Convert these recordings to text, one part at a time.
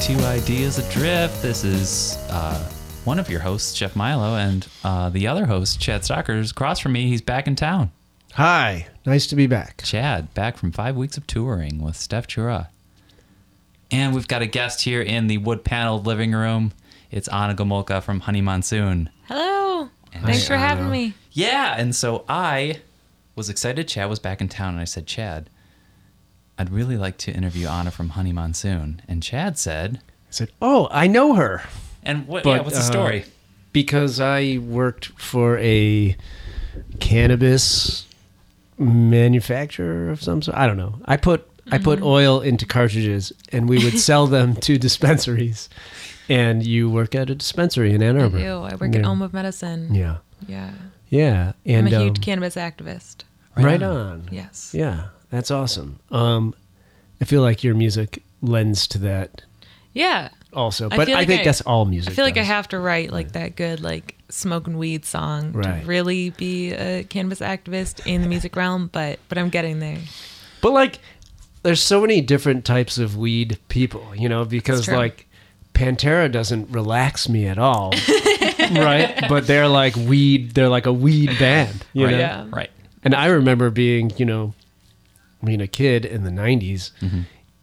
listening to Ideas Adrift. This is uh, one of your hosts, Jeff Milo, and uh, the other host, Chad Stockers, across from me. He's back in town. Hi, nice to be back. Chad, back from five weeks of touring with Steph Chura. And we've got a guest here in the wood paneled living room. It's Ana Gomulka from Honey Monsoon. Hello. Thanks for having me. Yeah, and so I was excited Chad was back in town, and I said, Chad, I'd really like to interview Ana from Honey Monsoon. And Chad said, I said, "Oh, I know her and what, But, yeah, what's the uh, story? because I worked for a cannabis manufacturer of some sort. I don't know. I put I put oil into cartridges, and we would sell them to dispensaries. And you work at a dispensary in Ann I Arbor. do. I work yeah. at Om of Medicine. Yeah, Yeah. yeah, And I'm a huge um, cannabis activist. right on. Yes. Yeah, that's awesome. Um, I feel like your music lends to that Yeah. also, but feel I like think I- that's all music. I feel like I have to write like that good like smoking weed song Right. to really be a cannabis activist in the music realm, but but I'm getting there. But like, there's so many different types of weed people, you know, because like Pantera doesn't relax me at all, right? But they're like weed. They're like a weed band, you right. know. Yeah. Right. And I remember being, you know, being a kid in the '90s,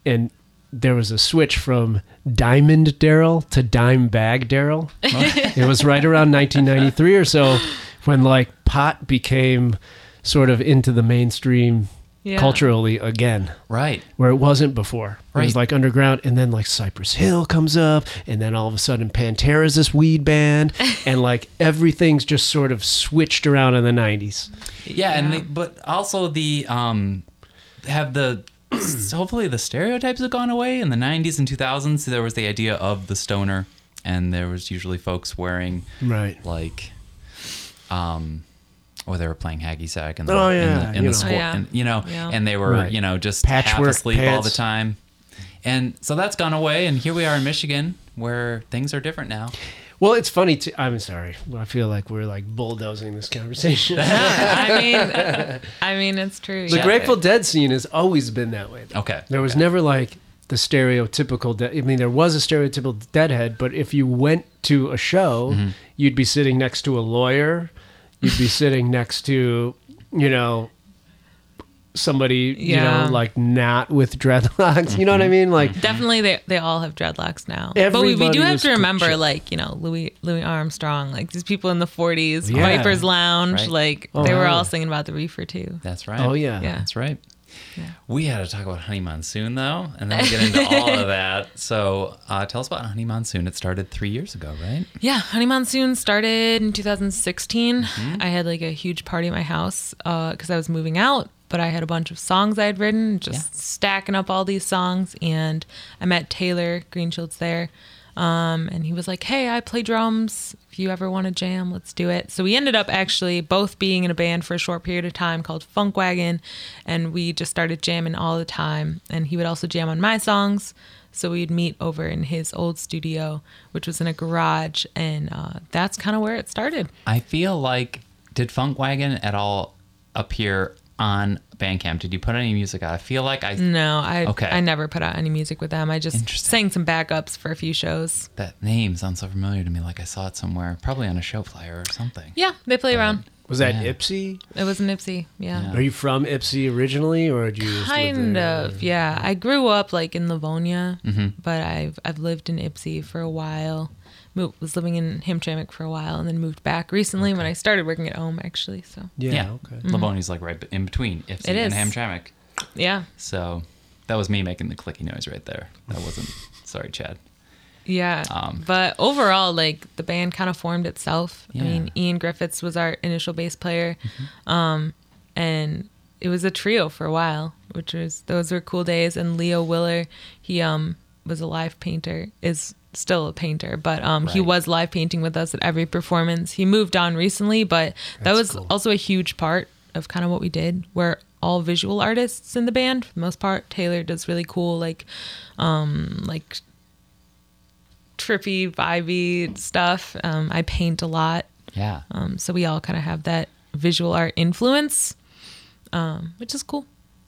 and there was a switch from Diamond Darrell to Dimebag Darrell. it was right around 1993 or so when like pot became sort of into the mainstream Yeah. culturally again Right. where it wasn't before. It was like underground, and then like Cypress Hill comes up, and then all of a sudden Pantera's this weed band, and like everything's just sort of switched around in the '90s. Yeah, and they, but also the um have the hopefully the stereotypes have gone away in the 90s and 2000s there was the idea of the stoner and there was usually folks wearing Right. like um or they were playing hacky sack in the Oh, in yeah, the, in you the know. sport Oh, yeah. and, you know Yeah. and they were Right. you know just half Patchwork asleep all the time and so that's gone away and here we are in Michigan where things are different now Well, it's funny too. I'm sorry. I feel like we're like bulldozing this conversation. I mean I mean it's true. the yeah. Grateful Dead scene has always been that way. though. okay There was okay. never like the stereotypical. De- I mean, there was a stereotypical deadhead, but if you went to a show, Mm-hmm. you'd be sitting next to a lawyer. You'd be sitting next to, you know, somebody, you know, like not with dreadlocks. You know what I mean? Like, Definitely, they they all have dreadlocks now. but we, we do have to remember, picture- like you know, Louis Louis Armstrong, like these people in the '40s, Yeah. Vipers Lounge, Right. like Oh, they were yeah. all singing about the reefer too. that's right oh yeah, Yeah. That's right. Yeah. We had to talk about Honey Monsoon though, and then we get into all of that. So, uh, tell us about Honey Monsoon. It started three years ago, right? Yeah, Honey Monsoon started in 2016. Mm-hmm. I had like a huge party at my house because I was moving out, but I had a bunch of songs I had written, just Yeah. stacking up all these songs. And I met Taylor Greenshields there. Um, and he was like, Hey, I play drums. If you ever want to jam, let's do it. So we ended up actually both being in a band for a short period of time called Funk Wagon. And we just started jamming all the time. And he would also jam on my songs. So we'd meet over in his old studio, which was in a garage. And uh, that's kind of where it started. I feel like did Funk Wagon at all appear on Bandcamp? Did you put any music out? I feel like I No, I Okay. I never put out any music with them. I just sang some backups for a few shows. that name sounds so familiar to me. Like I saw it somewhere, probably on a show flyer or something. Yeah, they play around. Was that Yeah. Ypsi? It was in Ypsi. Yeah. Yeah. Are you from Ypsi originally, or did you just live Kind there? of, yeah. I grew up like in Livonia, Mm-hmm. but I've I've lived in Ypsi for a while. Mo- was living in Hamtramck for a while, and then moved back recently when I started working at home. Actually, so Yeah. Yeah. Okay. Livonia's like right in between Ypsi It and is. Hamtramck. yeah, So that was me making the clicky noise right there. That wasn't. sorry, Chad. yeah. Um, but overall, like the band kind of formed itself. Yeah. Mm-hmm. I mean, Ian Griffiths was our initial bass player, um, and it was a trio for a while, which was those were cool days. And Leo Willer, he um was a live painter, is still a painter, but um he was live painting with us at every performance. He moved on recently, but that That's was cool. also a huge part of kind of what we did. We're all visual artists in the band for the most part. Taylor does really cool like um like trippy, vibey stuff. Um, I paint a lot. Yeah. Um, so we all kind of have that visual art influence, um, which is cool.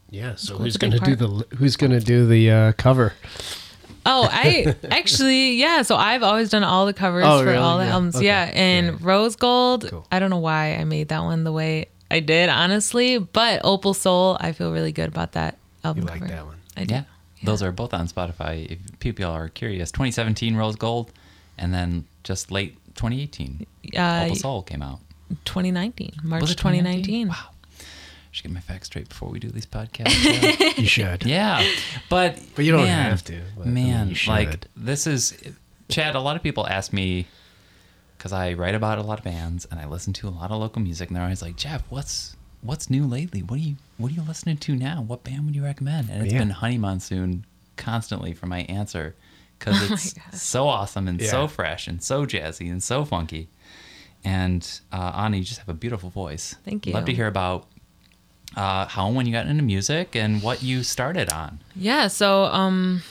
Yeah. So cool. who's It's a big gonna do the Who's gonna do the uh, cover? Oh, I actually, yeah. So I've always done all the covers Oh, for really? all the Yeah. albums. Okay. Yeah. And Yeah. Rose Gold, Cool. I don't know why I made that one the way I did, honestly. But Opal Soul, I feel really good about that album. You like cover. that one? I do. Yeah. Those are both on Spotify. If people are curious, 2017 Rose Gold, and then just late 2018 Uh, Opal Soul came out. 2019, March Was 2019. Wow. Should get my facts straight before we do these podcasts. Yeah. You should. yeah. But But you don't man, have to, but, I mean, man, like this is Chad. A lot of people ask me because I write about a lot of bands and I listen to a lot of local music, and they're always like, Jeff, what's what's new lately? What are you what are you listening to now? What band would you recommend? And it's Yeah. been Honey Monsoon constantly for my answer because Oh it's God. so awesome and so fresh and so jazzy and so funky. And uh, Ana, you just have a beautiful voice. Thank you. Love to hear about uh, how and when you got into music and what you started on. Yeah, so um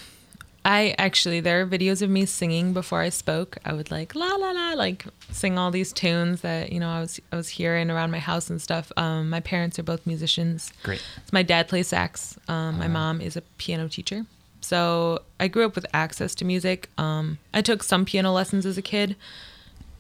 I actually there are videos of me singing before I spoke. I would like la la la like sing all these tunes that, you know, I was I was hearing around my house and stuff. Um my parents are both musicians. Great. So my dad plays sax. Um my mom is a piano teacher. So I grew up with access to music. Um I took some piano lessons as a kid,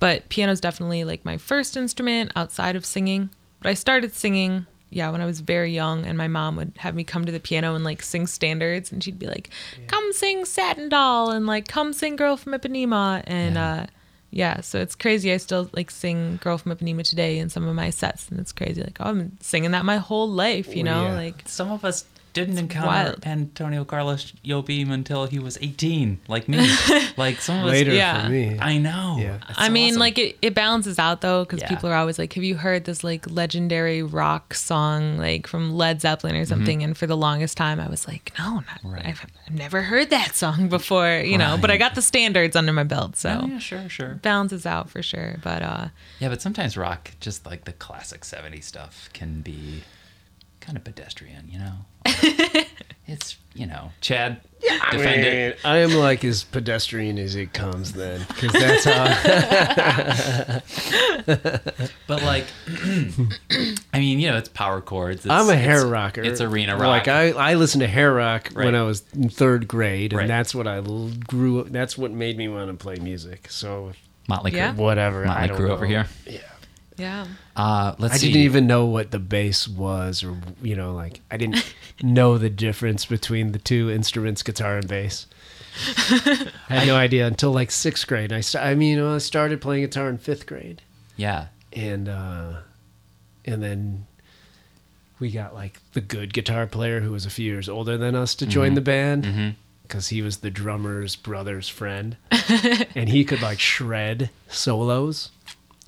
but piano's definitely like my first instrument outside of singing. But I started singing, yeah, when I was very young, and my mom would have me come to the piano and like sing standards, and she'd be like, "Come sing Satin Doll," and like, "Come sing Girl from Ipanema," and Yeah. uh, yeah, so it's crazy. I still like sing "Girl from Ipanema" today in some of my sets, and it's crazy. Like, oh, I've been singing that my whole life, you know, Yeah. like. Some of us didn't encounter wild. Antonio Carlos Jobim until he was 18, like me. like some of us. Later Yeah. for me. I know. Yeah. I so mean, awesome. like it, it balances out though, because Yeah. people are always like, "Have you heard this like legendary rock song like from Led Zeppelin or something?" And for the longest time, I was like, "No, not, Mm-hmm. Right. I've, I've never heard that song before," you know. But I got the standards under my belt, so yeah, sure, sure. balances out for sure. But uh, Yeah, but sometimes rock, just like the classic 70s stuff, can be kind of pedestrian, you know? it's, you know, Chad, defend it. Man, I am like as pedestrian as it comes then, because that's how But like, I mean, you know, it's power chords. It's, I'm a hair it's- rocker. It's arena rock. Like I, I listened to hair rock Right. when I was in third grade, and Right. that's what I grew. up That's what made me want to play music. So Motley Crue. Yeah. whatever. I Motley don't Crue know. over here. Yeah. Yeah, Uh, let's I see. didn't even know what the bass was, or you know, like I didn't know the difference between the two instruments, guitar and bass. I had no idea until like sixth grade. I, st- I mean, you know, I started playing guitar in fifth grade, Yeah. and uh, and then we got like the good guitar player who was a few years older than us to join the band because he was the drummer's brother's friend, and he could like shred solos.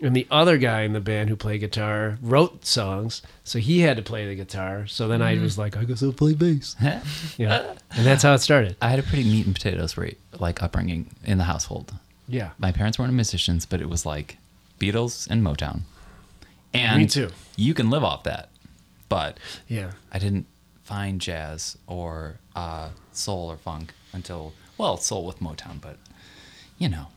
And the other guy in the band who played guitar wrote songs, so he had to play the guitar. So then I was like, I guess I'll play bass. Yeah, and that's how it started. I had a pretty meat and potatoes rate, like upbringing in the household. Yeah, My parents weren't musicians, but it was like Beatles and Motown. And Me too. You can live off that, but yeah. I didn't find jazz or uh, soul or funk until well, soul with Motown, but you know.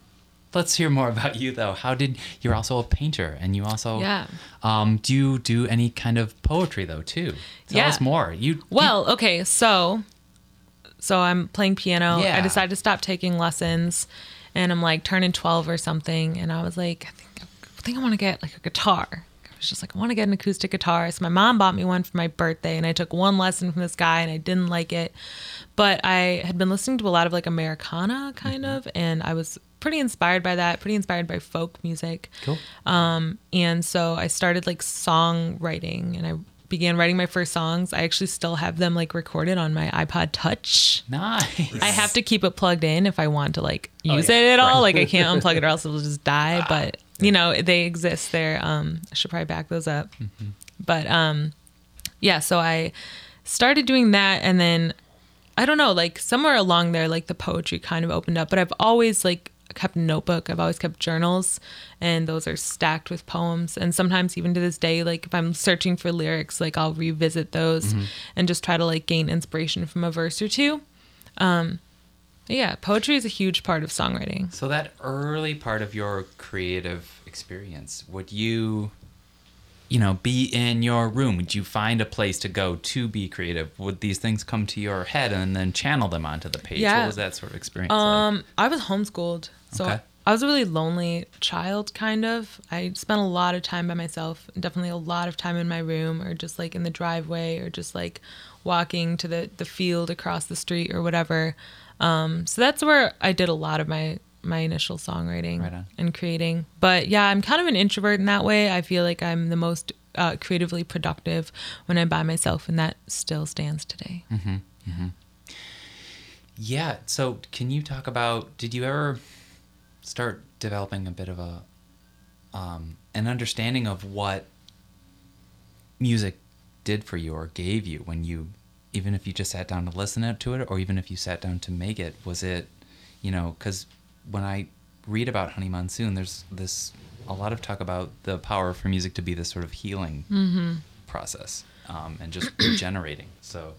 Let's hear more about you though. How did you're also a painter and you also Yeah. Um, do you do any kind of poetry though too? Tell Yeah. us more. You Well, okay, so so I'm playing piano. Yeah. I decided to stop taking lessons and I'm like turning 12 or something and I was like I think I think I want to get like a guitar. I was just like I want to get an acoustic guitar. So my mom bought me one for my birthday and I took one lesson from this guy and I didn't like it. But I had been listening to a lot of like Americana kind Mm-hmm. of and I was pretty inspired by that, pretty inspired by folk music. Cool. And so I started like songwriting and I began writing my first songs. I actually still have them like recorded on my iPod Touch. Nice. I have to keep it plugged in if I want to like Oh, use yeah. it at all. Right. Like I can't unplug it or else it'll just die. But you know, they exist there. Um I should probably back those up. Mm-hmm. But um yeah, so I started doing that and then I don't know, like somewhere along there, like the poetry kind of opened up. But I've always like kept a notebook. I've always kept journals, and those are stacked with poems. And sometimes even to this day, like if I'm searching for lyrics, like I'll revisit those and just try to like gain inspiration from a verse or two. Um, yeah, poetry is a huge part of songwriting. So that early part of your creative experience, would you you know, be in your room? Would you find a place to go to be creative? Would these things come to your head and then channel them onto the page? Yeah. What was that sort of experience? like? Um, I was homeschooled, so Okay. I was a really lonely child. Kind of. I spent a lot of time by myself. Definitely a lot of time in my room, or just like in the driveway, or just like walking to the the field across the street, or whatever. Um, so that's where I did a lot of my my initial songwriting Right and creating. But yeah, I'm kind of an introvert in that way. I feel like I'm the most uh, creatively productive when I'm by myself, and that still stands today. Yeah. So, can you talk about? Did you ever start developing a bit of a um, an understanding of what music did for you or gave you when you, even if you just sat down to listen to it, or even if you sat down to make it? Was it, you know, because when I read about Honey Monsoon, there's this a lot of talk about the power for music to be this sort of healing process um, and just regenerating. So,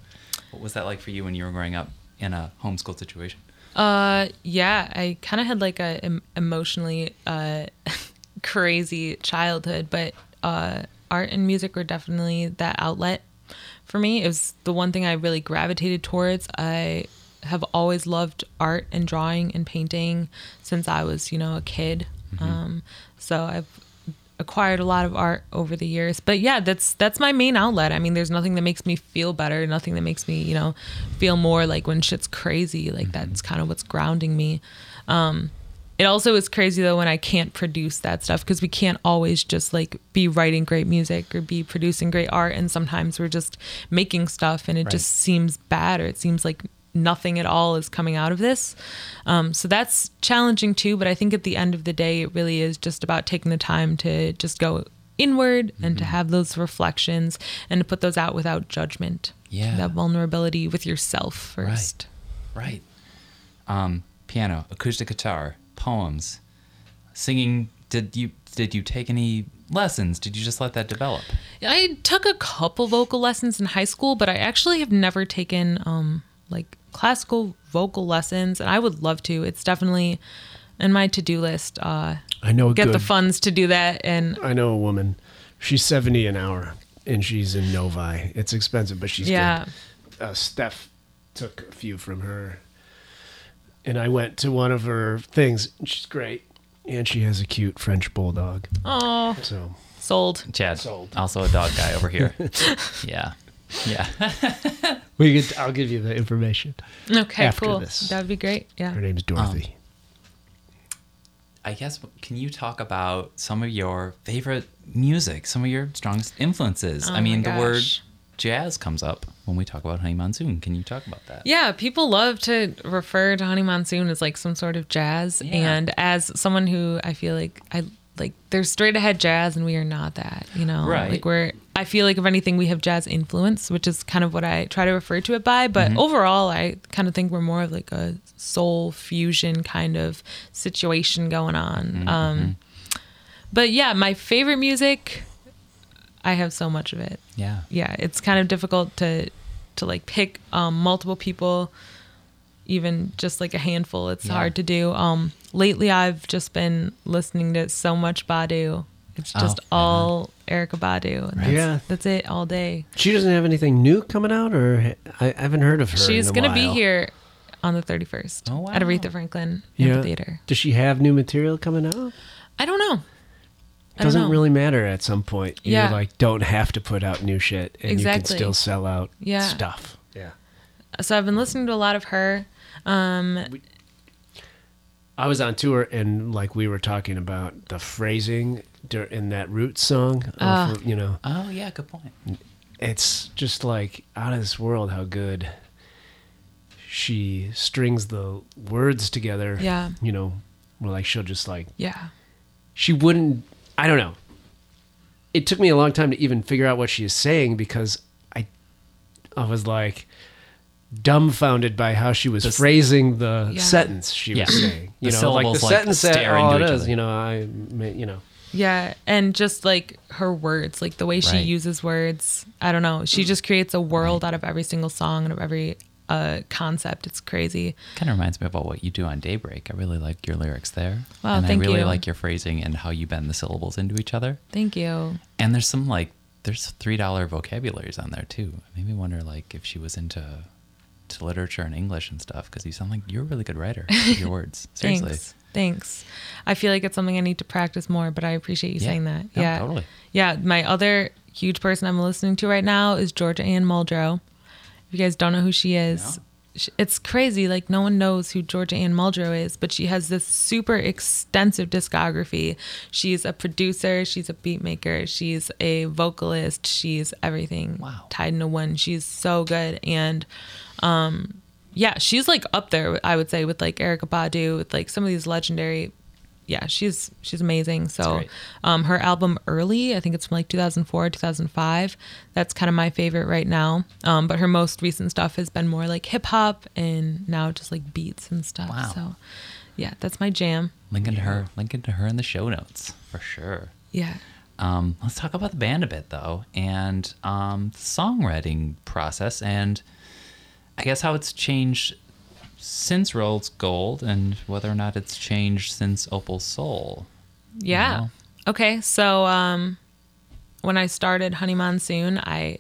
what was that like for you when you were growing up in a homeschool situation? Uh, yeah, I kind of had like a em- emotionally uh, crazy childhood, but uh, art and music were definitely that outlet for me. It was the one thing I really gravitated towards. I have always loved art and drawing and painting since I was, you know, a kid. Um, so I've acquired a lot of art over the years. But yeah that's that's my main outlet. I mean there's nothing that makes me feel better nothing that makes me you know feel more like when shit's crazy like that's kind of what's grounding me. Um it also is crazy though when i can't produce that stuff because we can't always just like be writing great music or be producing great art and sometimes we're just making stuff and it Right. just seems bad or it seems like nothing at all is coming out of this. Um, so that's challenging too. But I think at the end of the day, it really is just about taking the time to just go inward and Mm-hmm. to have those reflections and to put those out without judgment. Yeah. That vulnerability with yourself first. Right. Right. Um, piano, acoustic guitar, poems, singing. Did you did you take any lessons? Did you just let that develop? I took a couple vocal lessons in high school, but I actually have never taken um, like classical vocal lessons, and I would love to. It's definitely in my to do list. Uh, I know a get the funds to do that, and I know a woman. She's seventy an hour, and she's in Novi. It's expensive, but she's yeah. good. Uh, Steph took a few from her, and I went to one of her things. and She's great, and she has a cute French bulldog. Oh, So sold. Chad, Sold. also a dog guy over here. yeah, yeah. we could. I'll give you the information. Okay, After cool. this. That would be great. Yeah. Her Yeah. name's Dorothy. Um, I guess can you talk about some of your favorite music, some of your strongest influences? Oh I mean, the word jazz comes up when we talk about Honey Monsoon. Can you talk about that? Yeah, people love to refer to Honey Monsoon as like some sort of jazz, Yeah. and as someone who I feel like I like, there's straight ahead jazz, and we are not that. You know, Right. Like we're. I feel like if anything, we have jazz influence, which is kind of what I try to refer to it by. But Mm-hmm. overall, I kind of think we're more of like a soul fusion kind of situation going on. Mm-hmm. Um, but yeah, my favorite music. I have so much of it. Yeah. yeah it's kind of difficult to to like pick um multiple people even just like a handful it's Yeah. hard to do um lately i've just been listening to so much badu it's Oh, just right all Erykah Badu and that's, Yeah. that's it all day She doesn't have anything new coming out, or I, I haven't heard of her. she's in a gonna be here on the 31st Oh, at aretha franklin Yeah. amphitheater Does she have new material coming out? i don't know I don't Doesn't know. really matter at some point. Yeah. You like don't have to put out new shit, and you can still sell out Yeah. stuff. Yeah. so i've been listening to a lot of her um I was on tour and like we were talking about the phrasing in that Roots song. Ah. of, you know, Oh yeah, good point. it's just like out of this world how good she strings the words together. Yeah. You know, where like she'll just like yeah she wouldn't I don't know. It took me a long time to even figure out what she is saying because I I was like dumbfounded by how she was This- phrasing the Yeah. sentence she Yeah. was saying. You The know, like the like, sentence that stare all into oh, it each other. you know, I you know. Yeah, and just like her words, like the way she Right. uses words, I don't know. She just creates a world out of every single song and of every a concept. It's crazy. Kind of reminds me about what you do on Daybreak. I really like your lyrics there. Wow, and thank I really you. like your phrasing and how you bend the syllables into each other. Thank you. And there's some like there's three dollar vocabularies on there too. It made me wonder like if she was into to literature and English and stuff because you sound like you're a really good writer your words. Seriously. Thanks. Thanks. I feel like it's something I need to practice more, but I appreciate you Yeah. saying that. No, yeah. totally. Yeah. My other huge person I'm listening to right now is Georgia Ann Muldrow. If you guys don't know who she is, sh it's crazy. Like, no one knows who Georgia Ann Muldrow is, but she has this super extensive discography. She's a producer, she's a beat maker, she's a vocalist, she's everything Wow. tied into one. She's so good. And, um, yeah, she's like up there, I would say, with like Erykah Badu, with like some of these legendary. Yeah, she's she's amazing. So, um, her album Early, I think it's from like 2004, 2005. That's kind of my favorite right now. Um, but her most recent stuff has been more like hip hop and now just like beats and stuff. Wow. So, yeah, that's my jam. Linking to her, linking to her in the show notes for sure. Yeah. Um, let's talk about the band a bit though, and um, the songwriting process, and I guess how it's changed since Rose Gold, and whether or not it's changed since Opal Soul. Yeah. know? Okay. So um, when I started Honey Monsoon, I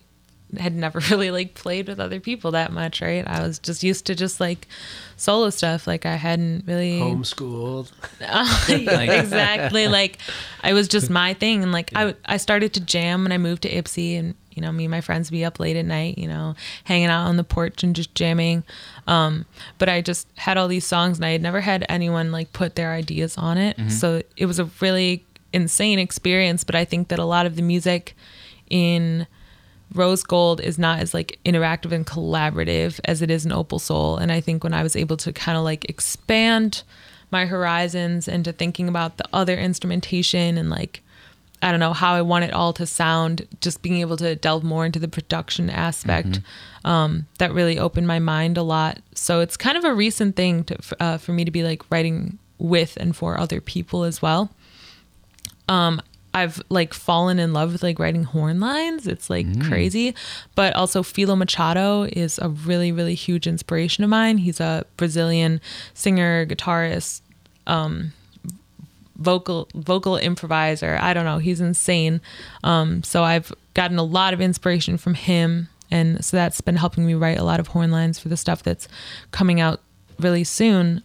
had never really like played with other people that much, right? I was just used to just like solo stuff. Like I hadn't really Homeschooled. exactly like I was just my thing and like I I started to jam when I moved to Ypsi and you know me and my friends be up late at night, you know, hanging out on the porch and just jamming. Um, but I just had all these songs and I had never had anyone like put their ideas on it. So it was a really insane experience, but I think that a lot of the music in Rose Gold is not as like interactive and collaborative as it is in Opal Soul. And I think when I was able to kind of like expand my horizons into thinking about the other instrumentation and like I don't know how I want it all to sound, just being able to delve more into the production aspect, um, that really opened my mind a lot. So it's kind of a recent thing to, uh, for me to be like writing with and for other people as well. Um, I've like fallen in love with like writing horn lines. It's like crazy. But also Filó Machado is a really, really huge inspiration of mine. He's a Brazilian singer, guitarist, um, vocal vocal improviser. I don't know. He's insane. Um, so I've gotten a lot of inspiration from him, and so that's been helping me write a lot of horn lines for the stuff that's coming out really soon.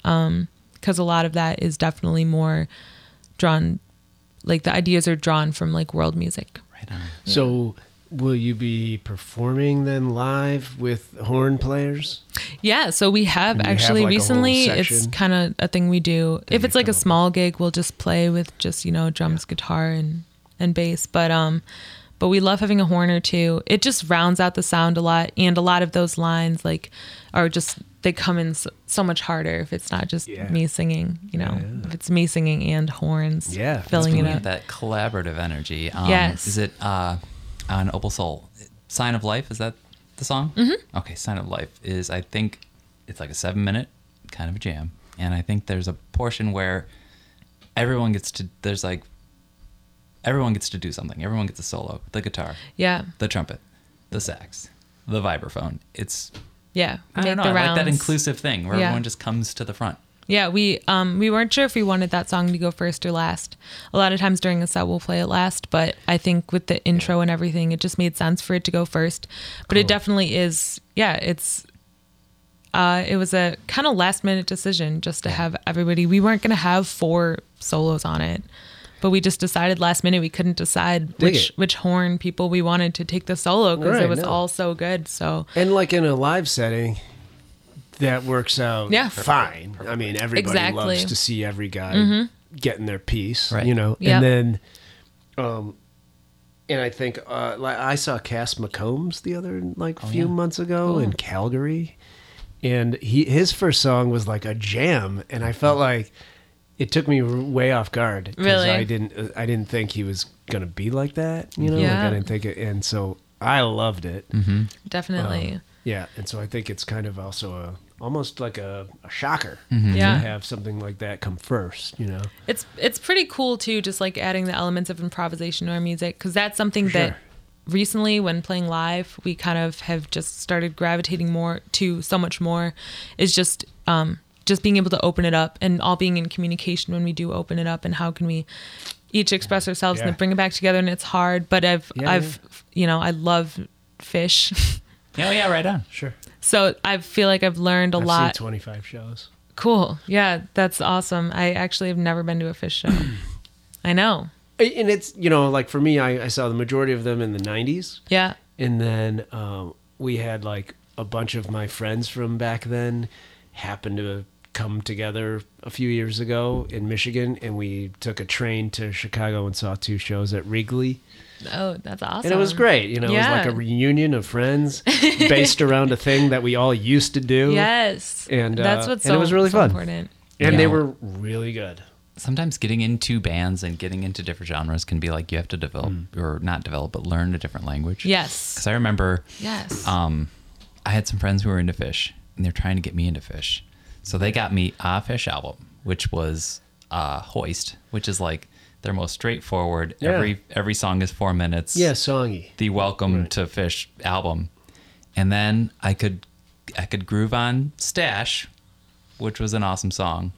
Because a lot of that is definitely more drawn, like the ideas are drawn from like world music. Right on. So, will you be performing then live with horn players? Yeah, so we have And you have, actually like, recently. It's kind of a thing we do. if it's like a come up small gig, we'll just play with just you know drums, guitar, and and bass. But um, but we love having a horn or two. It just rounds out the sound a lot, and a lot of those lines like are just they come in so, so much harder if it's not just Yeah. me singing. You know, Yeah. if it's me singing and horns, Yeah, filling it Speaking up. that collaborative energy, um, Yes. is it uh, on Opal Soul? Sign of Life, is that the song? Mm-hmm. Okay, Sign of Life is, I think, it's like a seven minute kind of a jam. And I think there's a portion where everyone gets to, there's like, everyone gets to do something. Everyone gets a solo. The guitar, Yeah, the trumpet, the sax, the vibraphone. It's, yeah. I don't know, I like that inclusive thing where Yeah. everyone just comes to the front. Yeah, we um we weren't sure if we wanted that song to go first or last. A lot of times during a set we'll play it last, but I think with the intro and everything, it just made sense for it to go first. But it definitely is. Yeah, it's. Uh, it was a kind of last minute decision just to have everybody. We weren't gonna have four solos on it, but we just decided last minute we couldn't decide Dig which it. which horn people we wanted to take the solo because Right, it was no. all so good. So And like in a live setting, that works out Yeah. fine. I mean, everybody Exactly. Mm-hmm. loves to see every guy getting their piece, Right. you know. Yep. And then, um, and I think uh, like I saw Cass McCombs the other like few yeah. months ago Cool. in Calgary, and he his first song was like a jam, and I felt like it took me way off guard. 'cause Really? I didn't uh, I didn't think he was gonna be like that, you know. Like I didn't think it, and so I loved it. definitely, Um, yeah, and so I think it's kind of also a almost like a, a shocker Yeah. to have something like that come first. You know, It's it's pretty cool too, just like adding the elements of improvisation to our music because that's something For that recently when playing live, we kind of have just started gravitating more to so much more is just um, just being able to open it up and all being in communication when we do open it up and how can we each express ourselves and Yeah. then bring it back together and it's hard. But I've Yeah, I've you know I love Phish, Oh yeah, right on. Sure. So I feel like I've learned a I've lot. seen 25 shows. Cool. Yeah, that's awesome. I actually have never been to a Phish show. I know. And it's, you know, like for me, I, I saw the majority of them in the 90s. Yeah. And then um, we had like a bunch of my friends from back then happened to come together a few years ago in Michigan, and we took a train to Chicago and saw two shows at Wrigley. Oh, that's awesome. And it was great. You know, it was like a reunion of friends based around a thing that we all used to do. Yes. And, that's uh, what's and so, it was really so fun. important. And Yeah. they were really good. Sometimes getting into bands and getting into different genres can be like you have to develop or not develop, but learn a different language. Yes. Because I remember Yes. um, I had some friends who were into Phish, and they're trying to get me into Phish. So they got me a Phish album, which was uh, Hoist, which is like their most straightforward. Yeah. Every every song is four minutes. Yeah, songy. The Welcome to Phish album, and then I could I could groove on Stash, which was an awesome song.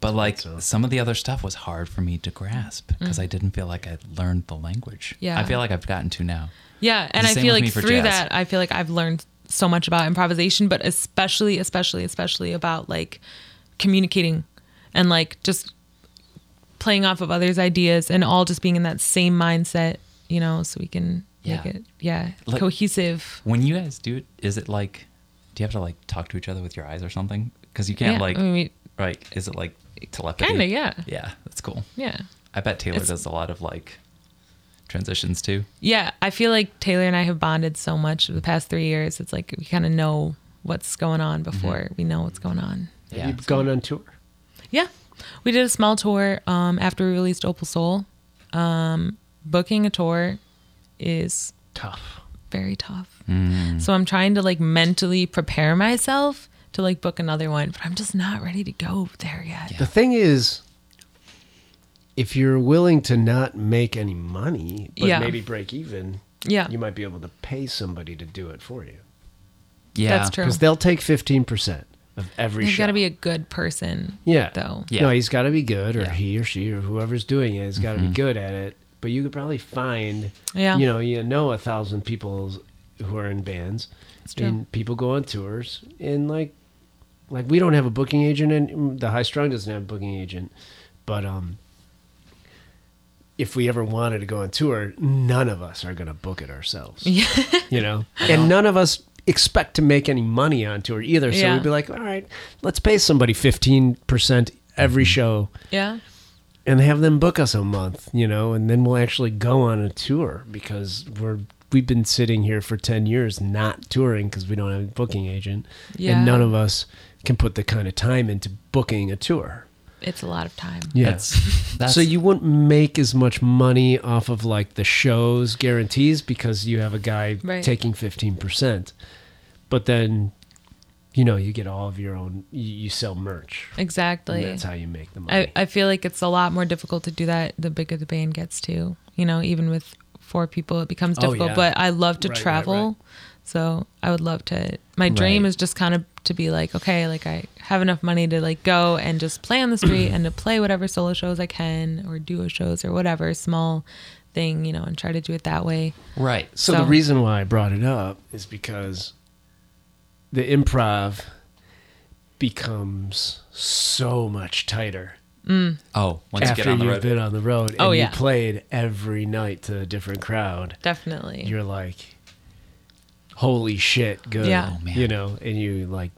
But like so. some of the other stuff was hard for me to grasp because I didn't feel like I'd learned the language. Mm. Yeah. I feel like I've gotten to now. yeah. And I feel like through jazz. that, I feel like I've learned so much about improvisation, but especially, especially, especially about like communicating and like just playing off of others' ideas and all just being in that same mindset, you know, so we can make it, yeah, Like- cohesive. When you guys do it, is it like, do you have to like talk to each other with your eyes or something? Because you can't yeah. like, I mean, right? Is it like telepathy? Kinda, yeah. Yeah, that's cool. yeah. I bet Taylor It's- does a lot of like transitions too. Yeah, I feel like Taylor and I have bonded so much the past three years. It's like we kind of know what's going on mm-hmm. before we know what's going on. Yeah. You've gone on tour. Yeah, we did a small tour um, after we released Opal Soul. Um, booking a tour is Tough. very tough, Mm. so I'm trying to like mentally prepare myself to like book another one, but I'm just not ready to go there yet. The thing is, if you're willing to not make any money, but Yeah. maybe break even, Yeah, you might be able to pay somebody to do it for you. Yeah, that's true. Because they'll take 15% of every He's show. got to be a good person. yeah. though. Yeah. No, he's got to be good, or Yeah. he or she or whoever's doing it has got to Mhm. be good at it. But you could probably find, Yeah. you know, you know a thousand people who are in bands, It's true. and people go on tours, and like, like we don't have a booking agent, and the High Strung doesn't have a booking agent, but um, if we ever wanted to go on tour, none of us are going to book it ourselves. Yeah. you know, and none of us expect to make any money on tour either. So Yeah. we'd be like, all right, let's pay somebody fifteen percent every mm-hmm. show yeah. and have them book us a month, you know, and then we'll actually go on a tour because we're we've been sitting here for 10 years not touring because we don't have a booking agent Yeah. and none of us can put the kind of time into booking a tour. It's a lot of time. That's, that's so you wouldn't make as much money off of like the shows guarantees because you have a guy Right. taking 15%. But then you know, you get all of your own you, you sell merch. Exactly. And that's how you make the money. I, I feel like it's a lot more difficult to do that the bigger the band gets too. You know, even with four people, it becomes Oh, difficult. yeah. But I love to Right, right, travel, right. So I would love to. My dream Right. is just kind of to be like, okay, like I have enough money to like go and just play on the street and to play whatever solo shows I can or duo shows or whatever small thing, you know, and try to do it that way. right. So, the reason why I brought it up is because the improv becomes so much tighter mm. Oh, once you after get on the you've road. been on the road and Oh, you played every night to a different crowd. Definitely. You're like, holy shit, good. Yeah. Oh, man. You know, and you like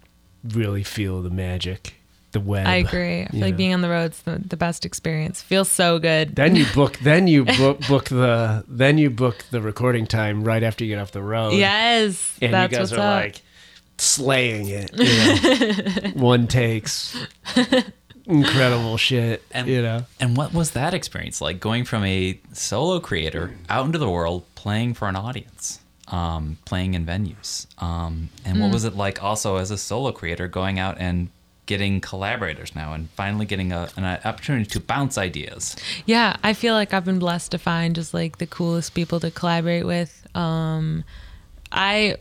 really feel the magic, the web. I agree. I feel like know. being on the road's the, the best experience. Feels so good. Then you book. Then you book, book the. Then you book the recording time right after you get off the road. yes, and that's you guys what's are up. like slaying it. You know? One takes, incredible shit. And- you know, And what was that experience like going from a solo creator out into the world playing for an audience, um, playing in venues? Um, and Hmm. what was it like also as a solo creator going out and getting collaborators now and finally getting a, an opportunity to bounce ideas. Yeah, I feel like I've been blessed to find just like the coolest people to collaborate with. Um, I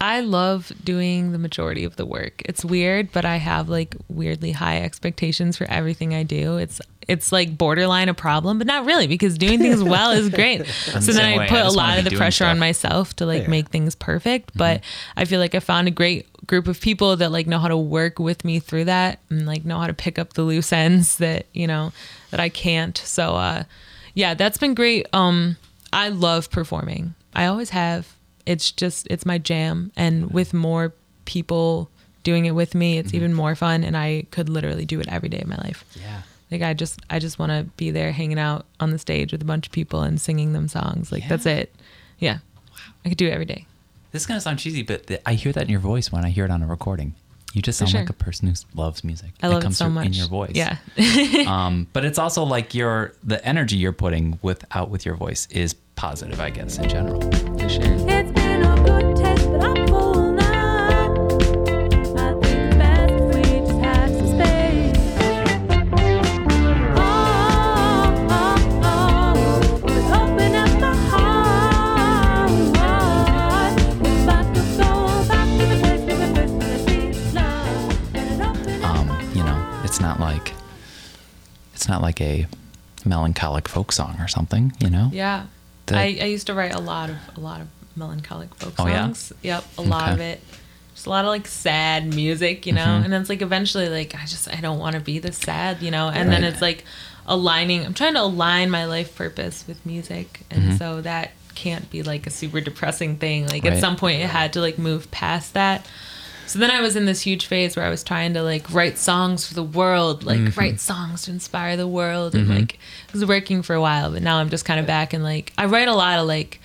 I love doing the majority of the work. It's weird, but I have like weirdly high expectations for everything I do. It's it's like borderline a problem, but not really because doing things well is great. so the then I way. Put a lot of the doing pressure on myself to like Yeah. make things perfect, but I feel like I found a great group of people that like know how to work with me through that and like know how to pick up the loose ends that, you know, that I can't. So uh yeah, that's been great. Um I love performing. I always have. It's just it's my jam and with more people doing it with me, it's even more fun and I could literally do it every day of my life. Yeah. Like I just I just want to be there hanging out on the stage with a bunch of people and singing them songs. Like that's it. Yeah. Wow. I could do it every day. This is gonna sound cheesy, but th- I hear that in your voice when I hear it on a recording. You just sound sure. like a person who loves music. I love it, comes so through much. in your voice. Yeah. um, but it's also like your the energy you're putting with out with your voice is positive, I guess, in general. For sure. It's not like a melancholic folk song or something. You know. Yeah. The- I, I used to write a lot of a lot of melancholic folk Oh, yeah? songs. Yep, a lot of it. Just a lot of like sad music, you know. Mhm. And then it's like eventually like I just I don't want to be this sad, you know. And then it's like aligning. I'm trying to align my life purpose with music, and Mhm. so that can't be like a super depressing thing. Like Right. at some point it had to like move past that. So then I was in this huge phase where I was trying to like write songs for the world, like Mm-hmm. write songs to inspire the world, and like it was working for a while. But now I'm just kind of back and like I write a lot of like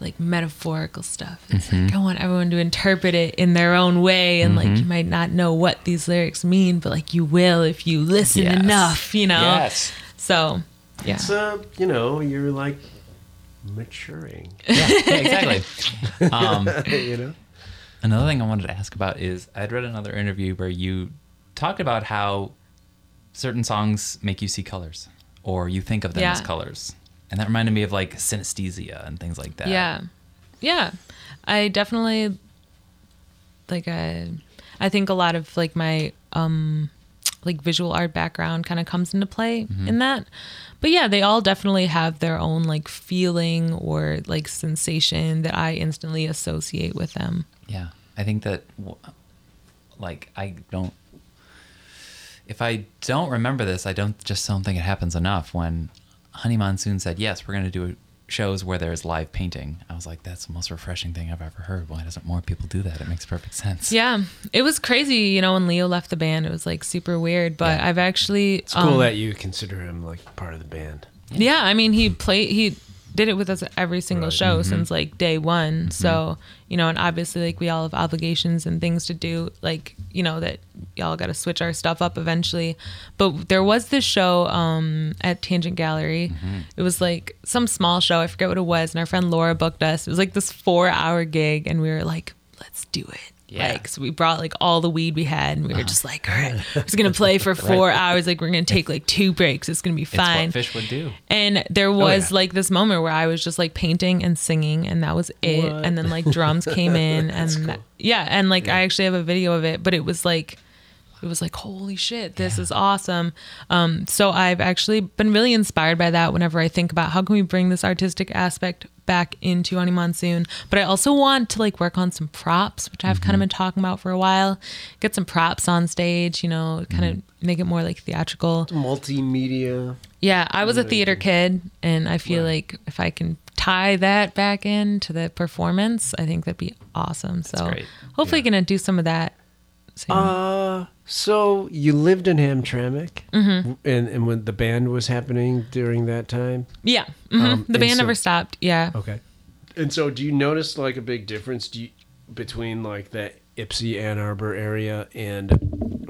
like metaphorical stuff. It's Mm-hmm. like I want everyone to interpret it in their own way, and like you might not know what these lyrics mean, but like you will if you listen Yes. enough, you know. Yes. So yeah, It's uh, you know, you're like maturing. Yeah, yeah, exactly. Um, you know. Another thing I wanted to ask about is I'd read another interview where you talked about how certain songs make you see colors or you think of them as colors. And that reminded me of like synesthesia and things like that. Yeah. Yeah. I definitely like I I think a lot of like my um like visual art background kind of comes into play in that. But yeah, they all definitely have their own like feeling or like sensation that I instantly associate with them. Yeah. I think that, like, I don't, if I don't remember this, I don't just don't think it happens enough. When Honey Monsoon said, yes, we're going to do shows where there's live painting, I was like, that's the most refreshing thing I've ever heard. Why doesn't more people do that? It makes perfect sense. Yeah. It was crazy, you know, when Leo left the band, it was like super weird, but Yeah. I've actually It's cool um, that you consider him like part of the band. Yeah, I mean, he played. He did it with us every single Right. show mm-hmm. since like day one. Mm-hmm. So you know, and obviously, like we all have obligations and things to do. Like you know that y'all got to switch our stuff up eventually. But there was this show um, at Tangent Gallery. Mm-hmm. It was like some small show. I forget what it was. And our friend Laura booked us. It was like this four-hour gig, and we were like, "Let's do it." Yeah. Like, so we brought like all the weed we had, and we were uh-huh. just like, "All right, we're just gonna play for four hours. Like, we're gonna take like two breaks. It's gonna be It's fine." what Phish would do. And there oh, was yeah. like this moment where I was just like painting and singing, and that was it. What? And then like drums came in, and that- yeah, and like I actually have a video of it, but it was like, it was like holy shit, this is awesome. Um, so I've actually been really inspired by that. Whenever I think about how can we bring this artistic aspect back into Honey Monsoon, but I also want to like work on some props, which I've kind of been talking about for a while. Get some props on stage, you know, kind of make it more like theatrical. Multimedia. Yeah, I was a theater kid, and I feel like if I can tie that back into the performance, I think that'd be awesome. So great. hopefully, gonna do some of that. Soon. Uh, so you lived in Hamtramck, Mm-hmm. and and when the band was happening during that time. yeah, mhm. um, the band so- never stopped. Yeah, Okay. And so, do you notice like a big difference do you, between like that Ypsi Ann Arbor area and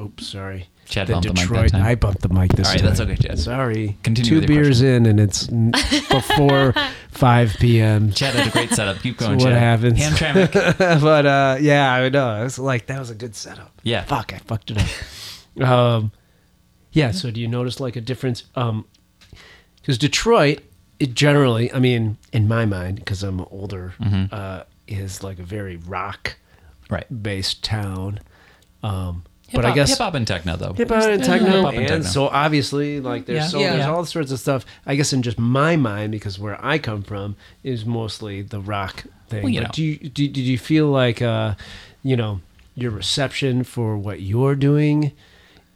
oops, sorry, Chad the bumped the mic that time. I bumped the mic this All right, time. that's okay, Chad. Sorry. Continue Two with your beers in, and it's n- before five p.m. Chad had a great setup. Keep going, what Chad. happens. Hamtramck. but uh, yeah, I know. It's like that was a good setup. Yeah. Fuck, I fucked it up. Um, yeah. So do you notice like a difference? Um, because Detroit, it generally, I mean, in my mind, because I'm older, uh, is like a very rock Right. based town. Um, Hip but I guess hip hop and techno though. hip hop and techno, hip hop and and techno. so obviously, like there's Yeah. so Yeah. there's all sorts of stuff. I guess in just my mind, because where I come from is mostly the rock thing. Well, you But know. do you do, did you feel like uh, you know, your reception for what you're doing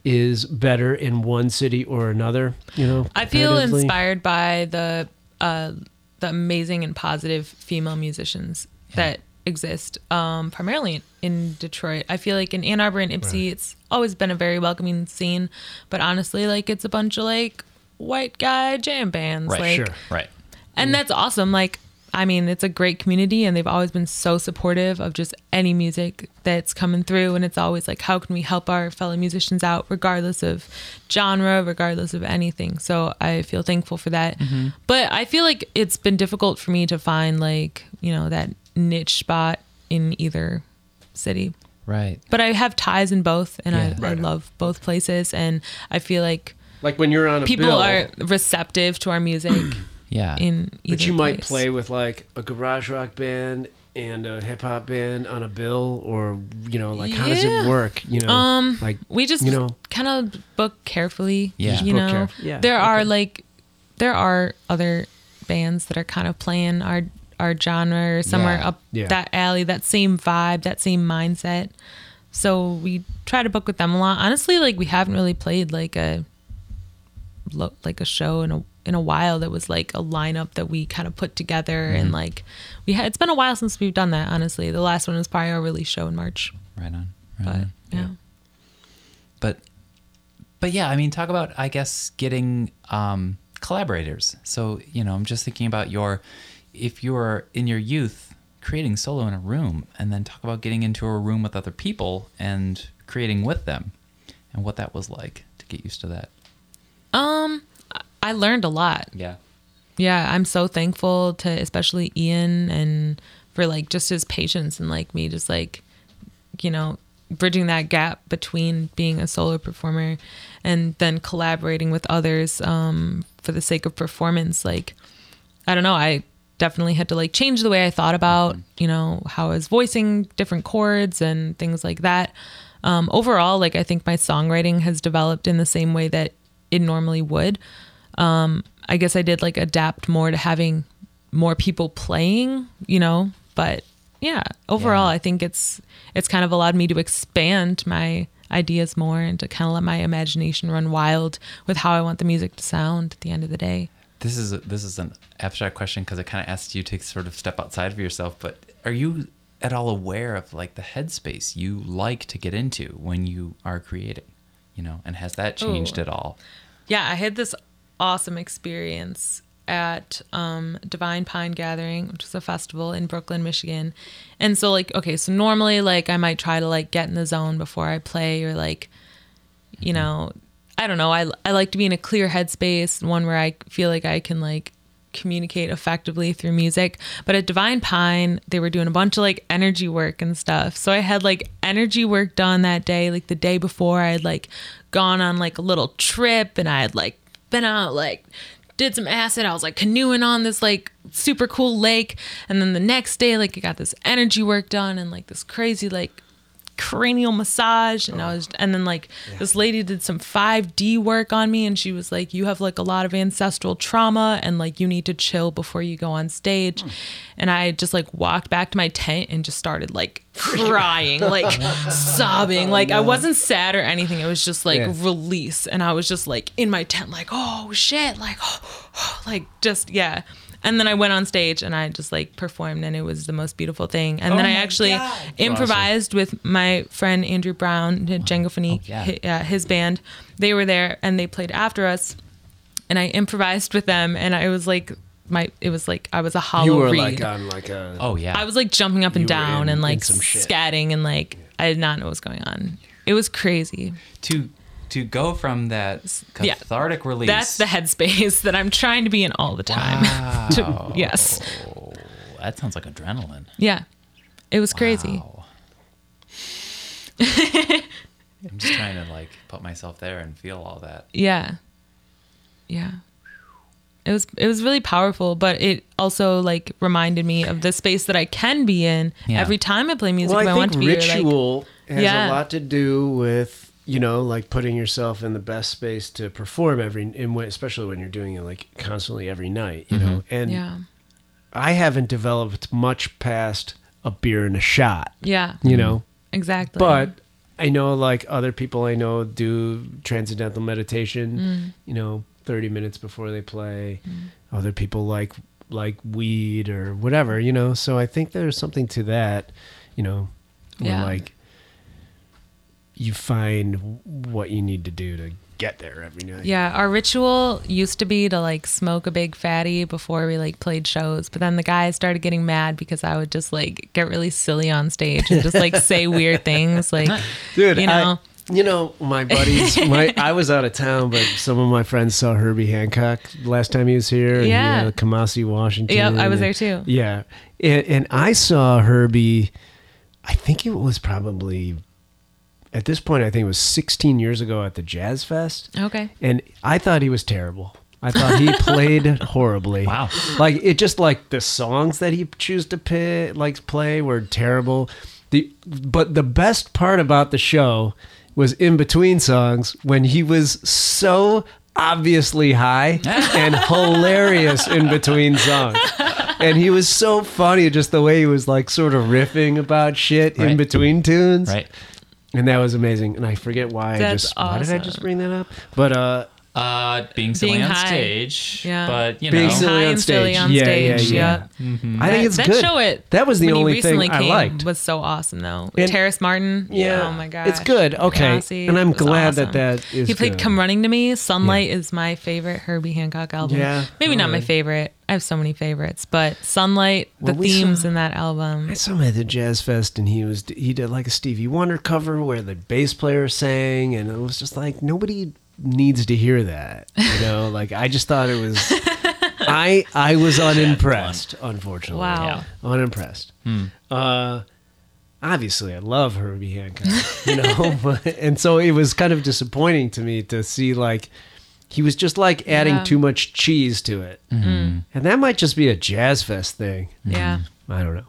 is better in one city or another? You know, I feel inspired by the uh, the amazing and positive female musicians that exist, um, primarily in Detroit. I feel like in Ann Arbor and Ypsi, it's always been a very welcoming scene. But honestly, like it's a bunch of like white guy jam bands, Right. like, Sure. Right. and that's awesome. Like, I mean, it's a great community, and they've always been so supportive of just any music that's coming through. And it's always like, how can we help our fellow musicians out, regardless of genre, regardless of anything. So I feel thankful for that. But I feel like it's been difficult for me to find like you know that niche spot in either city. Right. But I have ties in both, and Yeah. I, I Right on. love both places, and I feel like like when you're on a people bill, are receptive to our music Yeah. in either but you might play with like a garage rock band and a hip hop band on a bill, or you know, like how does it work? You know, Um, like we just you know, kind of book carefully. Yeah. You book know, caref- yeah, there are like there are other bands that are kind of playing our our genre or somewhere Yeah. up Yeah. that alley, that same vibe, that same mindset. So we try to book with them a lot. Honestly, like we haven't really played like a like a show in a in a while that was like a lineup that we kind of put together Mm-hmm. and like we had it's been a while since we've done that honestly the last one was probably our release show in march Right on. Right but on. yeah. but but yeah i mean talk about i guess getting um collaborators so you know i'm just thinking about your if you're in your youth creating solo in a room and then talk about getting into a room with other people and creating with them and what that was like to get used to that. Um, I learned a lot. yeah. Yeah, I'm so thankful to especially Ian and for like just his patience and like me just like you know bridging that gap between being a solo performer and then collaborating with others um for the sake of performance. Like I don't know, I definitely had to like change the way I thought about, you know, how I was voicing different chords and things like that. Um, overall, like I think my songwriting has developed in the same way that it normally would. Um, I guess I did like adapt more to having more people playing, you know, but yeah, overall, Yeah. I think it's it's kind of allowed me to expand my ideas more and to kind of let my imagination run wild with how I want the music to sound at the end of the day. This is a, this is an abstract question because it kind of asks you to sort of step outside of yourself but are you at all aware of like the headspace you like to get into when you are creating you know and has that changed Ooh. at all Yeah, I had this awesome experience at um, Divine Pine Gathering, which is a festival in Brooklyn, Michigan. And so, like, okay, so normally, like, I might try to like get in the zone before I play, or like, you know, I don't know. I I like to be in a clear headspace, one where I feel like I can like communicate effectively through music. But at Divine Pine, they were doing a bunch of like energy work and stuff. So I had like energy work done that day. Like the day before, I had like gone on like a little trip and I had like been out like did some acid. I was like canoeing on this like super cool lake. And then the next day, like I got this energy work done and like this crazy like cranial massage and I oh. was and then like this lady did some 5D work on me and she was like you have like a lot of ancestral trauma and like you need to chill before you go on stage. Hmm. And I just like walked back to my tent and just started like crying like sobbing like I wasn't sad or anything it was just like Yeah. release and I was just like in my tent like oh shit like like just yeah and then I went on stage and I just like performed and it was the most beautiful thing. And then I actually improvised with my friend Andrew Brown, Django Fanique, Oh, yeah. hi- uh, his band. They were there and they played after us. And I improvised with them and I was like my it was like I was a hollow you were reed. like on like a oh yeah I was like jumping up and You down in- and like some scatting and like I did not know what was going on. It was crazy. to to go from that Yeah. cathartic release That's the headspace that I'm trying to be in all the time. wow. yes. that sounds like adrenaline Yeah. It was crazy. I'm just trying to like put myself there and feel all that. Yeah. Yeah. It was it was really powerful, but it also like reminded me of the space that I can be in Yeah. every time I play music. well, if I I want think to be or, like, ritual has Yeah. a lot to do with you know like putting yourself in the best space to perform every, in, when- especially when you're doing it like constantly every night. You know, and yeah. I haven't developed much past a beer and a shot. Yeah. You know, Exactly. but I know like other people I know do transcendental meditation. Mm. You know, thirty minutes before they play. Mm-hmm. Other people like like weed or whatever. You know, so I think there's something to that. You know, where Yeah. like you find what you need to do to get there every night. Yeah, our ritual used to be to like smoke a big fatty before we like played shows, but then the guys started getting mad because I would just like get really silly on stage and just like say weird things like dude. you know. I, you know, my buddies. My I was out of town, but some of my friends saw Herbie Hancock last time he was here. and he Yeah. Kamasi, Washington. Yep, I was and- there too. Yeah, and, and I saw Herbie. I think it was probably at this point. I think it was 16 years ago at the Jazz Fest. Okay. and I thought he was terrible. I thought he played horribly. Wow. Like it just like the songs that he chose to pay, like play were terrible. The but the best part about the show was in between songs when he was so obviously high and hilarious in between songs. And he was so funny just the way he was like sort of riffing about shit in between tunes. Right. And that was amazing. And I forget why I That's just why did I just bring that up? But uh Uh, being silly Being on high. stage. Yeah. But you Being know, silly High on and silly stage. on Yeah, stage. yeah, Yep. I think That- it's that good. show it That was the when only recently thing I liked. Was so awesome though. And- Terrace Martin. Yeah. Oh my god. It's good. Okay. And I'm glad that that is He played good. "Come Running to Me." "Sunlight" is my favorite Herbie Hancock album. Yeah, Maybe not my favorite. I have so many favorites, but "Sunlight," the Well, we themes saw- in that album. I saw him at the Jazz Fest, and he was he did like a Stevie Wonder cover where the bass player sang, and it was just like nobody needs to hear that. You know, like I just thought it was. I I was unimpressed, unfortunately. Wow. Yeah. Unimpressed. Hmm. Uh, obviously, I love Herbie Hancock, you know, but, and so it was kind of disappointing to me to see like he was just like adding Yeah. too much cheese to it, mm-hmm. mm. and that might just be a Jazz Fest thing. Yeah. I don't know.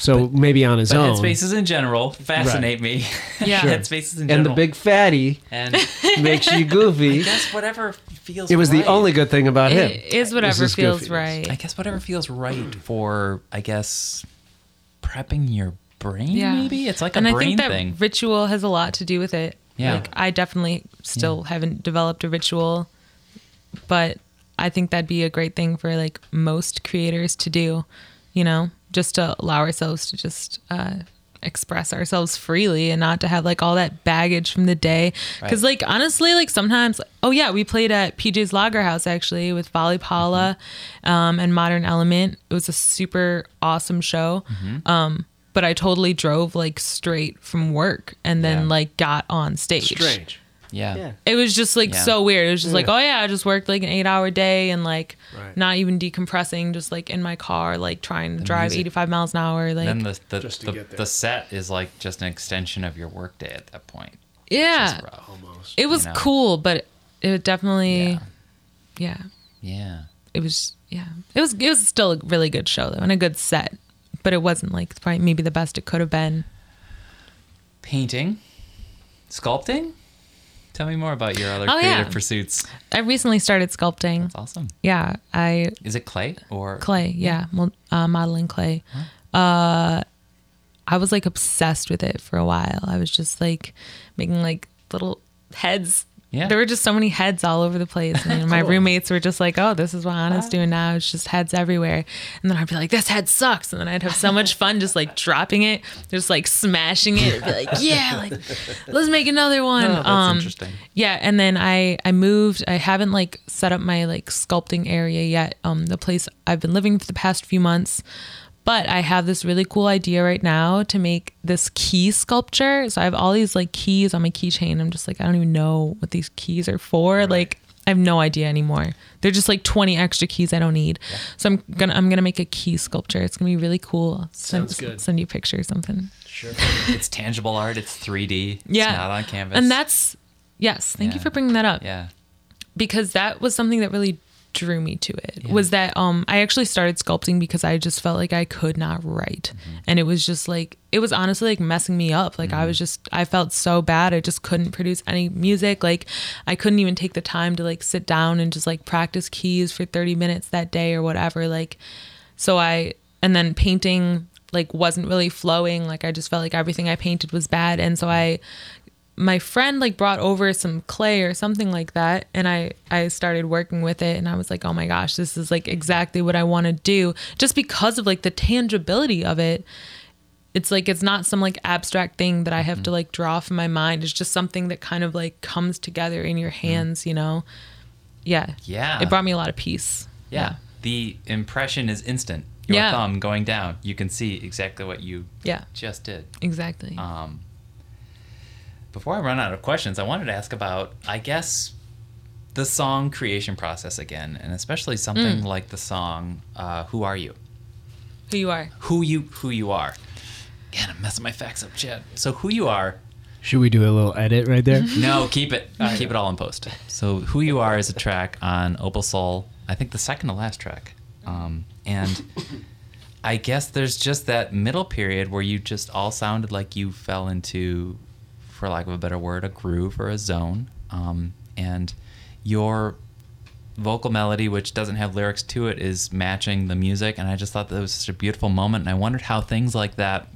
So maybe on his but own. headspaces in general fascinate me. Yeah. Sure. headspaces in general. and the big fatty and makes you goofy. I guess whatever feels. It was the only good thing about him. It is was whatever his feels goofiness. right. I guess whatever feels right for, I guess, prepping your brain. Yeah. Maybe it's like a and I brain think that thing. ritual has a lot to do with it. Yeah. Like I definitely still haven't developed a ritual, but I think that'd be a great thing for like most creators to do, you know, just to allow ourselves to just uh express ourselves freely and not to have like all that baggage from the day because Right. like honestly like sometimes oh yeah we played at pj's lager house actually with Vali Paula um, and modern element it was a super awesome show Mm-hmm. um, but i totally drove like straight from work and then Yeah. like got on stage Strange. Yeah. Yeah. it was just like Yeah. so weird. It was just like, oh yeah, I just worked like an eight hour day and like Right. not even decompressing, just like in my car, like trying to drive music. 85 miles an hour. Like, Then the the, Just to the, get there. the set is like just an extension of your workday at that point. yeah, Almost. it was know? cool, but it definitely, Yeah. yeah. Yeah. it was, yeah, it was, it was still a really good show though and a good set, but it wasn't like probably maybe the best it could have been. Painting, sculpting. Tell me more about your other Oh, creative yeah. pursuits. I recently started sculpting. That's awesome. Yeah, I Is it clay or clay yeah uh, modeling clay uh i was like obsessed with it for a while i was just like making like little heads Yeah. there were just so many heads all over the place. And my roommates were just like oh this is what hannah's doing now. It's just heads everywhere. And then i'd be like this head sucks. And then i'd have so much fun just like dropping it just like smashing it. Be like yeah like let's make another one. Oh, that's um interesting. yeah, and then I I moved. I haven't like set up my like sculpting area yet. Um, the place I've been living for the past few months, but I have this really cool idea right now to make this key sculpture. So I have all these like keys on my keychain. I'm just like I don't even know what these keys are for. Like I have no idea anymore. They're just like 20 extra keys I don't need. So I'm gonna I'm gonna make a key sculpture. It's gonna be really cool. Send, Sounds good. Send you a picture or something. Sure. It's tangible art. It's 3D. Yeah. It's not on canvas. And that's yes. Thank you for bringing that up. yeah. because that was something that really drew me to it. Was that um I actually started sculpting because I just felt like I could not write. And it was just like it was honestly like messing me up. Like I was just I felt so bad. I just couldn't produce any music. Like I couldn't even take the time to like sit down and just like practice keys for 30 minutes that day or whatever. Like so I and then painting like wasn't really flowing. Like I just felt like everything I painted was bad. And so I my friend like brought over some clay or something like that and I I started working with it and I was like, "Oh my gosh, this is like exactly what I want to do." Just because of like the tangibility of it. It's like it's not some like abstract thing that I have to like draw from my mind. It's just something that kind of like comes together in your hands, you know. Yeah. Yeah. It brought me a lot of peace. Yeah. The impression is instant. Your Yeah. thumb going down. You can see exactly what you Yeah. just did. Exactly. Um, before I run out of questions, I wanted to ask about, I guess, the song creation process again, and especially something like the song uh, "Who Are You." Who you are. Who you who you are. Again, I'm messing my facts up, Chad. So who you are? Should we do a little edit right there? No, keep it. keep it all in post. So who you are is a track on Opal Soul. I think the second to last track, um, and I guess there's just that middle period where you just all sounded like you fell into, for lack of a better word, a groove or a zone, um, and your vocal melody, which doesn't have lyrics to it, is matching the music. And I just thought that was such a beautiful moment, and I wondered how things like that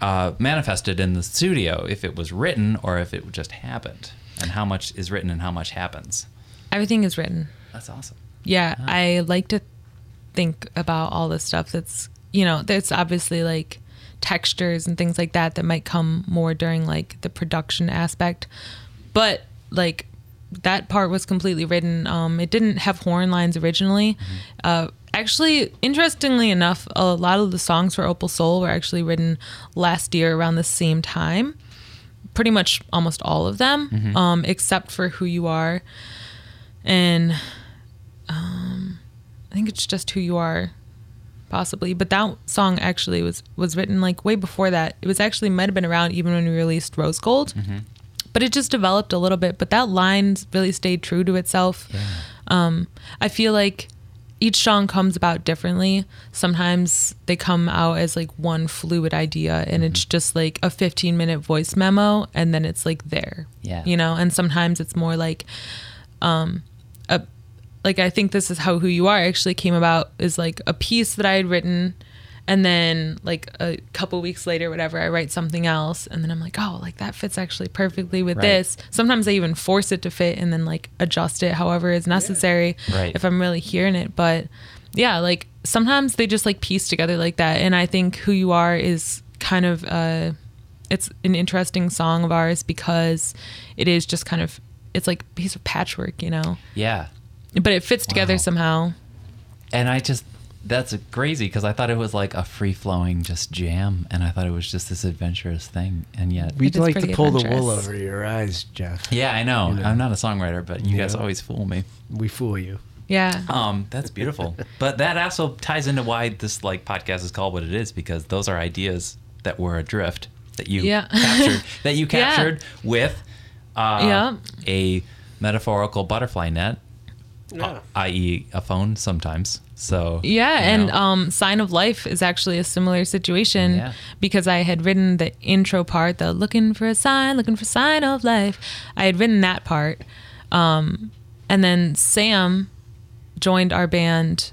uh, manifested in the studio, if it was written or if it just happened, and how much is written and how much happens. Everything is written. That's awesome. yeah i like to think about all the stuff that's you know there's obviously like textures and things like that that might come more during like the production aspect. But like that part was completely written. Um it didn't have horn lines originally. Uh actually interestingly enough a lot of the songs for opal soul were actually written last year around the same time. Pretty much almost all of them um except for who you are. And um, I think it's just who you are, possibly. But that song actually was was written like way before that. It was actually might have been around even when we released Rose Gold, but it just developed a little bit. But that line really stayed true to itself. Um, I feel like each song comes about differently. Sometimes they come out as like one fluid idea, and it's just like a 15 minute voice memo, and then it's like there. Yeah. you know. And sometimes it's more like um, a like I think this is how who you are actually came about is like a piece that I had written and then like a couple weeks later whatever I write something else and then I'm like oh like that fits actually perfectly with Right. this sometimes I even force it to fit and then like adjust it however is necessary Right. if I'm really hearing it but yeah like sometimes they just like piece together like that and I think who you are is kind of uh it's an interesting song of ours because it is just kind of it's like a piece of patchwork you know Yeah. But it fits together Wow. somehow. And I just, that's crazy because I thought it was like a free flowing just jam. And I thought it was just this adventurous thing. And yet, We'd like to pretty pull the wool over your eyes, Jeff. yeah, I know. You know. I'm not a songwriter, but you guys Yeah. always fool me. We fool you. Yeah. Um, that's beautiful. but that also ties into why this like podcast is called what it is because those are ideas that were adrift that you Yeah. captured that you Yeah. captured with uh, Yeah. a metaphorical butterfly net, Yeah. i.e., a phone sometimes. So Yeah, and know. um, Sign of Life is actually a similar situation Yeah. because I had written the intro part, the looking for a sign, looking for sign of life. I had written that part. Um, and then Sam joined our band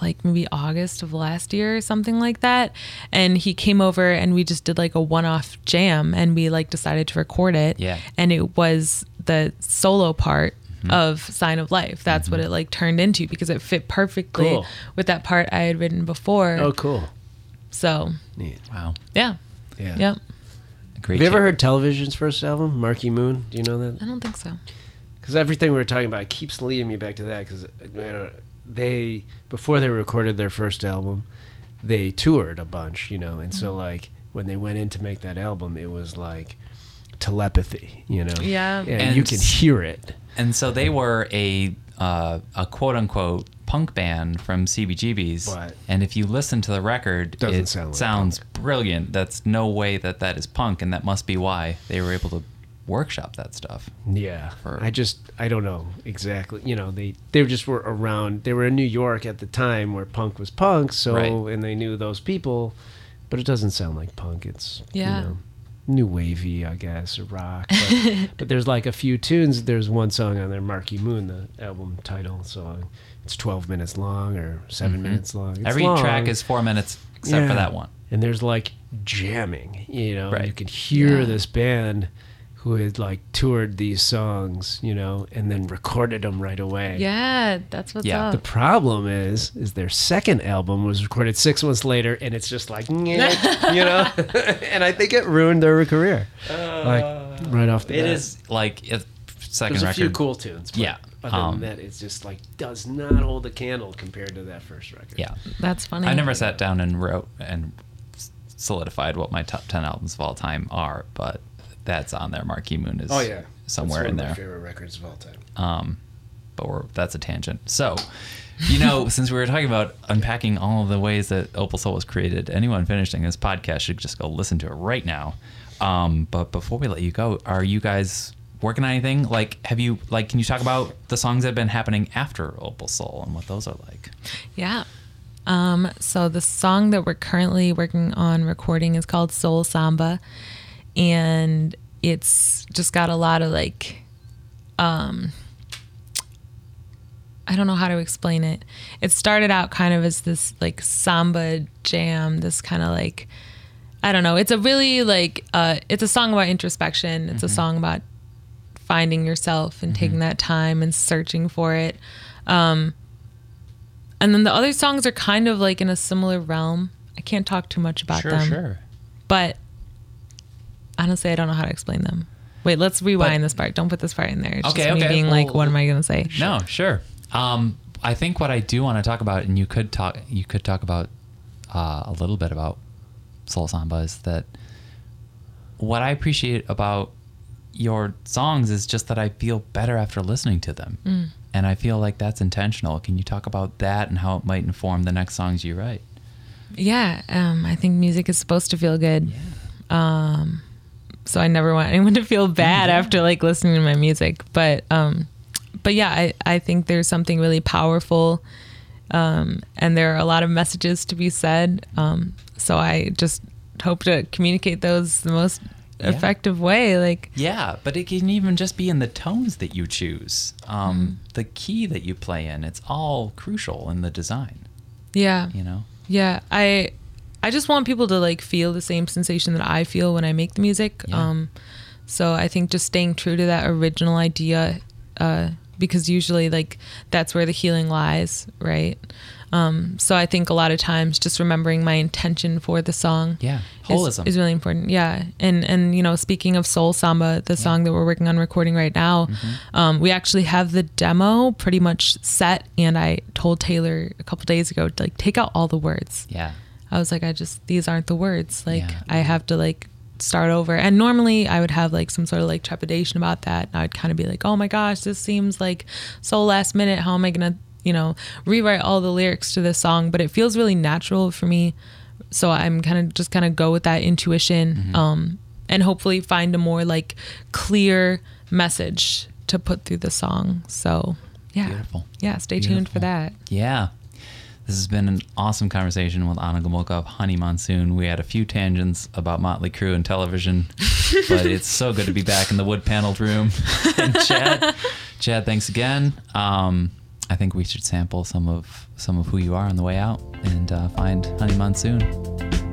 like maybe August of last year or something like that. And he came over and we just did like a one off jam and we like decided to record it. Yeah. And it was the solo part Mm-hmm. of Sign of Life. That's what mm-hmm. it like turned into because it fit perfectly Cool. with that part I had written before. Oh, cool. So Neat. wow, yeah. Yeah. Yep. great. Have you ever heard Television's first album, Marquee Moon? Do you know that? I don't think so. Because everything we were talking about keeps leading me back to that. Because they, before they recorded their first album, they toured a bunch, you know. And so, mm-hmm. like, when they went in to make that album, it was like telepathy, you know. Yeah. and, And you can hear it. And so they were a uh, a quote unquote punk band from CBGB's. But- and if you listen to the record, Doesn't it sound like sounds brilliant. That's no way that that is punk, and that must be why they were able to workshop that stuff. Yeah, For- I just I don't know exactly. You know, they they just were around. They were in New York at the time where punk was punk. So Right. and they knew those people, but it doesn't sound like punk. It's Yeah. you know, new wavy, I guess, or rock. But, but there's like a few tunes. There's one song on there, Marquee Moon, the album title song. It's 12 minutes long or 7 minutes long. It's Mm-hmm. Every long. track is four minutes, except for that one. And there's like jamming, you know. Right. You can hear Yeah. this band who had like toured these songs, you know, and then recorded them right away. Yeah, that's what's Yeah. The problem is, is their second album was recorded six months later, and it's just like, you know, and I think it ruined their career, like right off the It bat. is like a second There's a few cool tunes, but Yeah, Other um, than that, it's just like does not hold a candle compared to that first record. Yeah. That's funny. I never sat down and wrote and solidified what my top 10 albums of all time are, but that's on there. Marquee Moon is Oh yeah, somewhere That's in of there. My favorite records of all time. Um, but we're, that's a tangent. So, you know, since we were talking about unpacking all of the ways that Opal Soul was created, anyone finishing this podcast should just go listen to it right now. Um, but before we let you go, are you guys working on anything? Like, have you like? Can you talk about the songs that have been happening after Opal Soul and what those are like? Yeah. Um, so the song that we're currently working on recording is called Soul Samba, and it's just got a lot of like, um, I don't know how to explain it. It started out kind of as this like samba jam, this kind of like, I don't know. It's a really like, uh, it's a song about introspection. It's a song about finding yourself and taking that time and searching for it. Um, and then the other songs are kind of like in a similar realm. I can't talk too much about them, Sure, sure. but honestly, I don't know how to explain them. Wait, let's rewind But- this part. Don't put this part in there. It's Okay, just me okay. being like, what am I gonna say? No, sure. Um, I think what I do want to talk about, and you could talk, you could talk about uh, a little bit about Soul Samba is that what I appreciate about your songs is just that I feel better after listening to them, Mm. and I feel like that's intentional. Can you talk about that and how it might inform the next songs you write? Yeah, um, I think music is supposed to feel good. Um, so I never want anyone to feel bad after like listening to my music. But um, but yeah, I, I think there's something really powerful, um, and there are a lot of messages to be said. Um, so I just hope to communicate those the most Yeah. effective way. Like Yeah, but it can even just be in the tones that you choose, um, Mm. the key that you play in. It's all crucial in the design. yeah, You know. Yeah, I I just want people to like feel the same sensation that I feel when I make the music. Yeah. Um so I think just staying true to that original idea uh because usually like that's where the healing lies, right? Um so I think a lot of times just remembering my intention for the song Yeah, is, holism. is really important. Yeah, and and you know, speaking of Soul Samba, the song that we're working on recording right now, Mm-hmm. um, we actually have the demo pretty much set, and I told Taylor a couple days ago to like take out all the words. yeah. I was like, I just these aren't the words. Like Yeah. I have to like start over. And normally I would have like some sort of like trepidation about that. And I'd kind of be like, oh my gosh, this seems like so last minute. How am I gonna, you know, rewrite all the lyrics to this song? But it feels really natural for me. So I'm kind of just kind of go with that intuition. Um, and hopefully find a more like clear message to put through the song. So yeah. Beautiful. Yeah, stay tuned for that. Yeah. This has been an awesome conversation with Ana Gomulka of Honey Monsoon. We had a few tangents about Motley Crue and television, but it's so good to be back in the wood paneled room. and Chad, Chad, thanks again. Um, I think we should sample some of some of who you are on the way out and uh, find Honey Monsoon.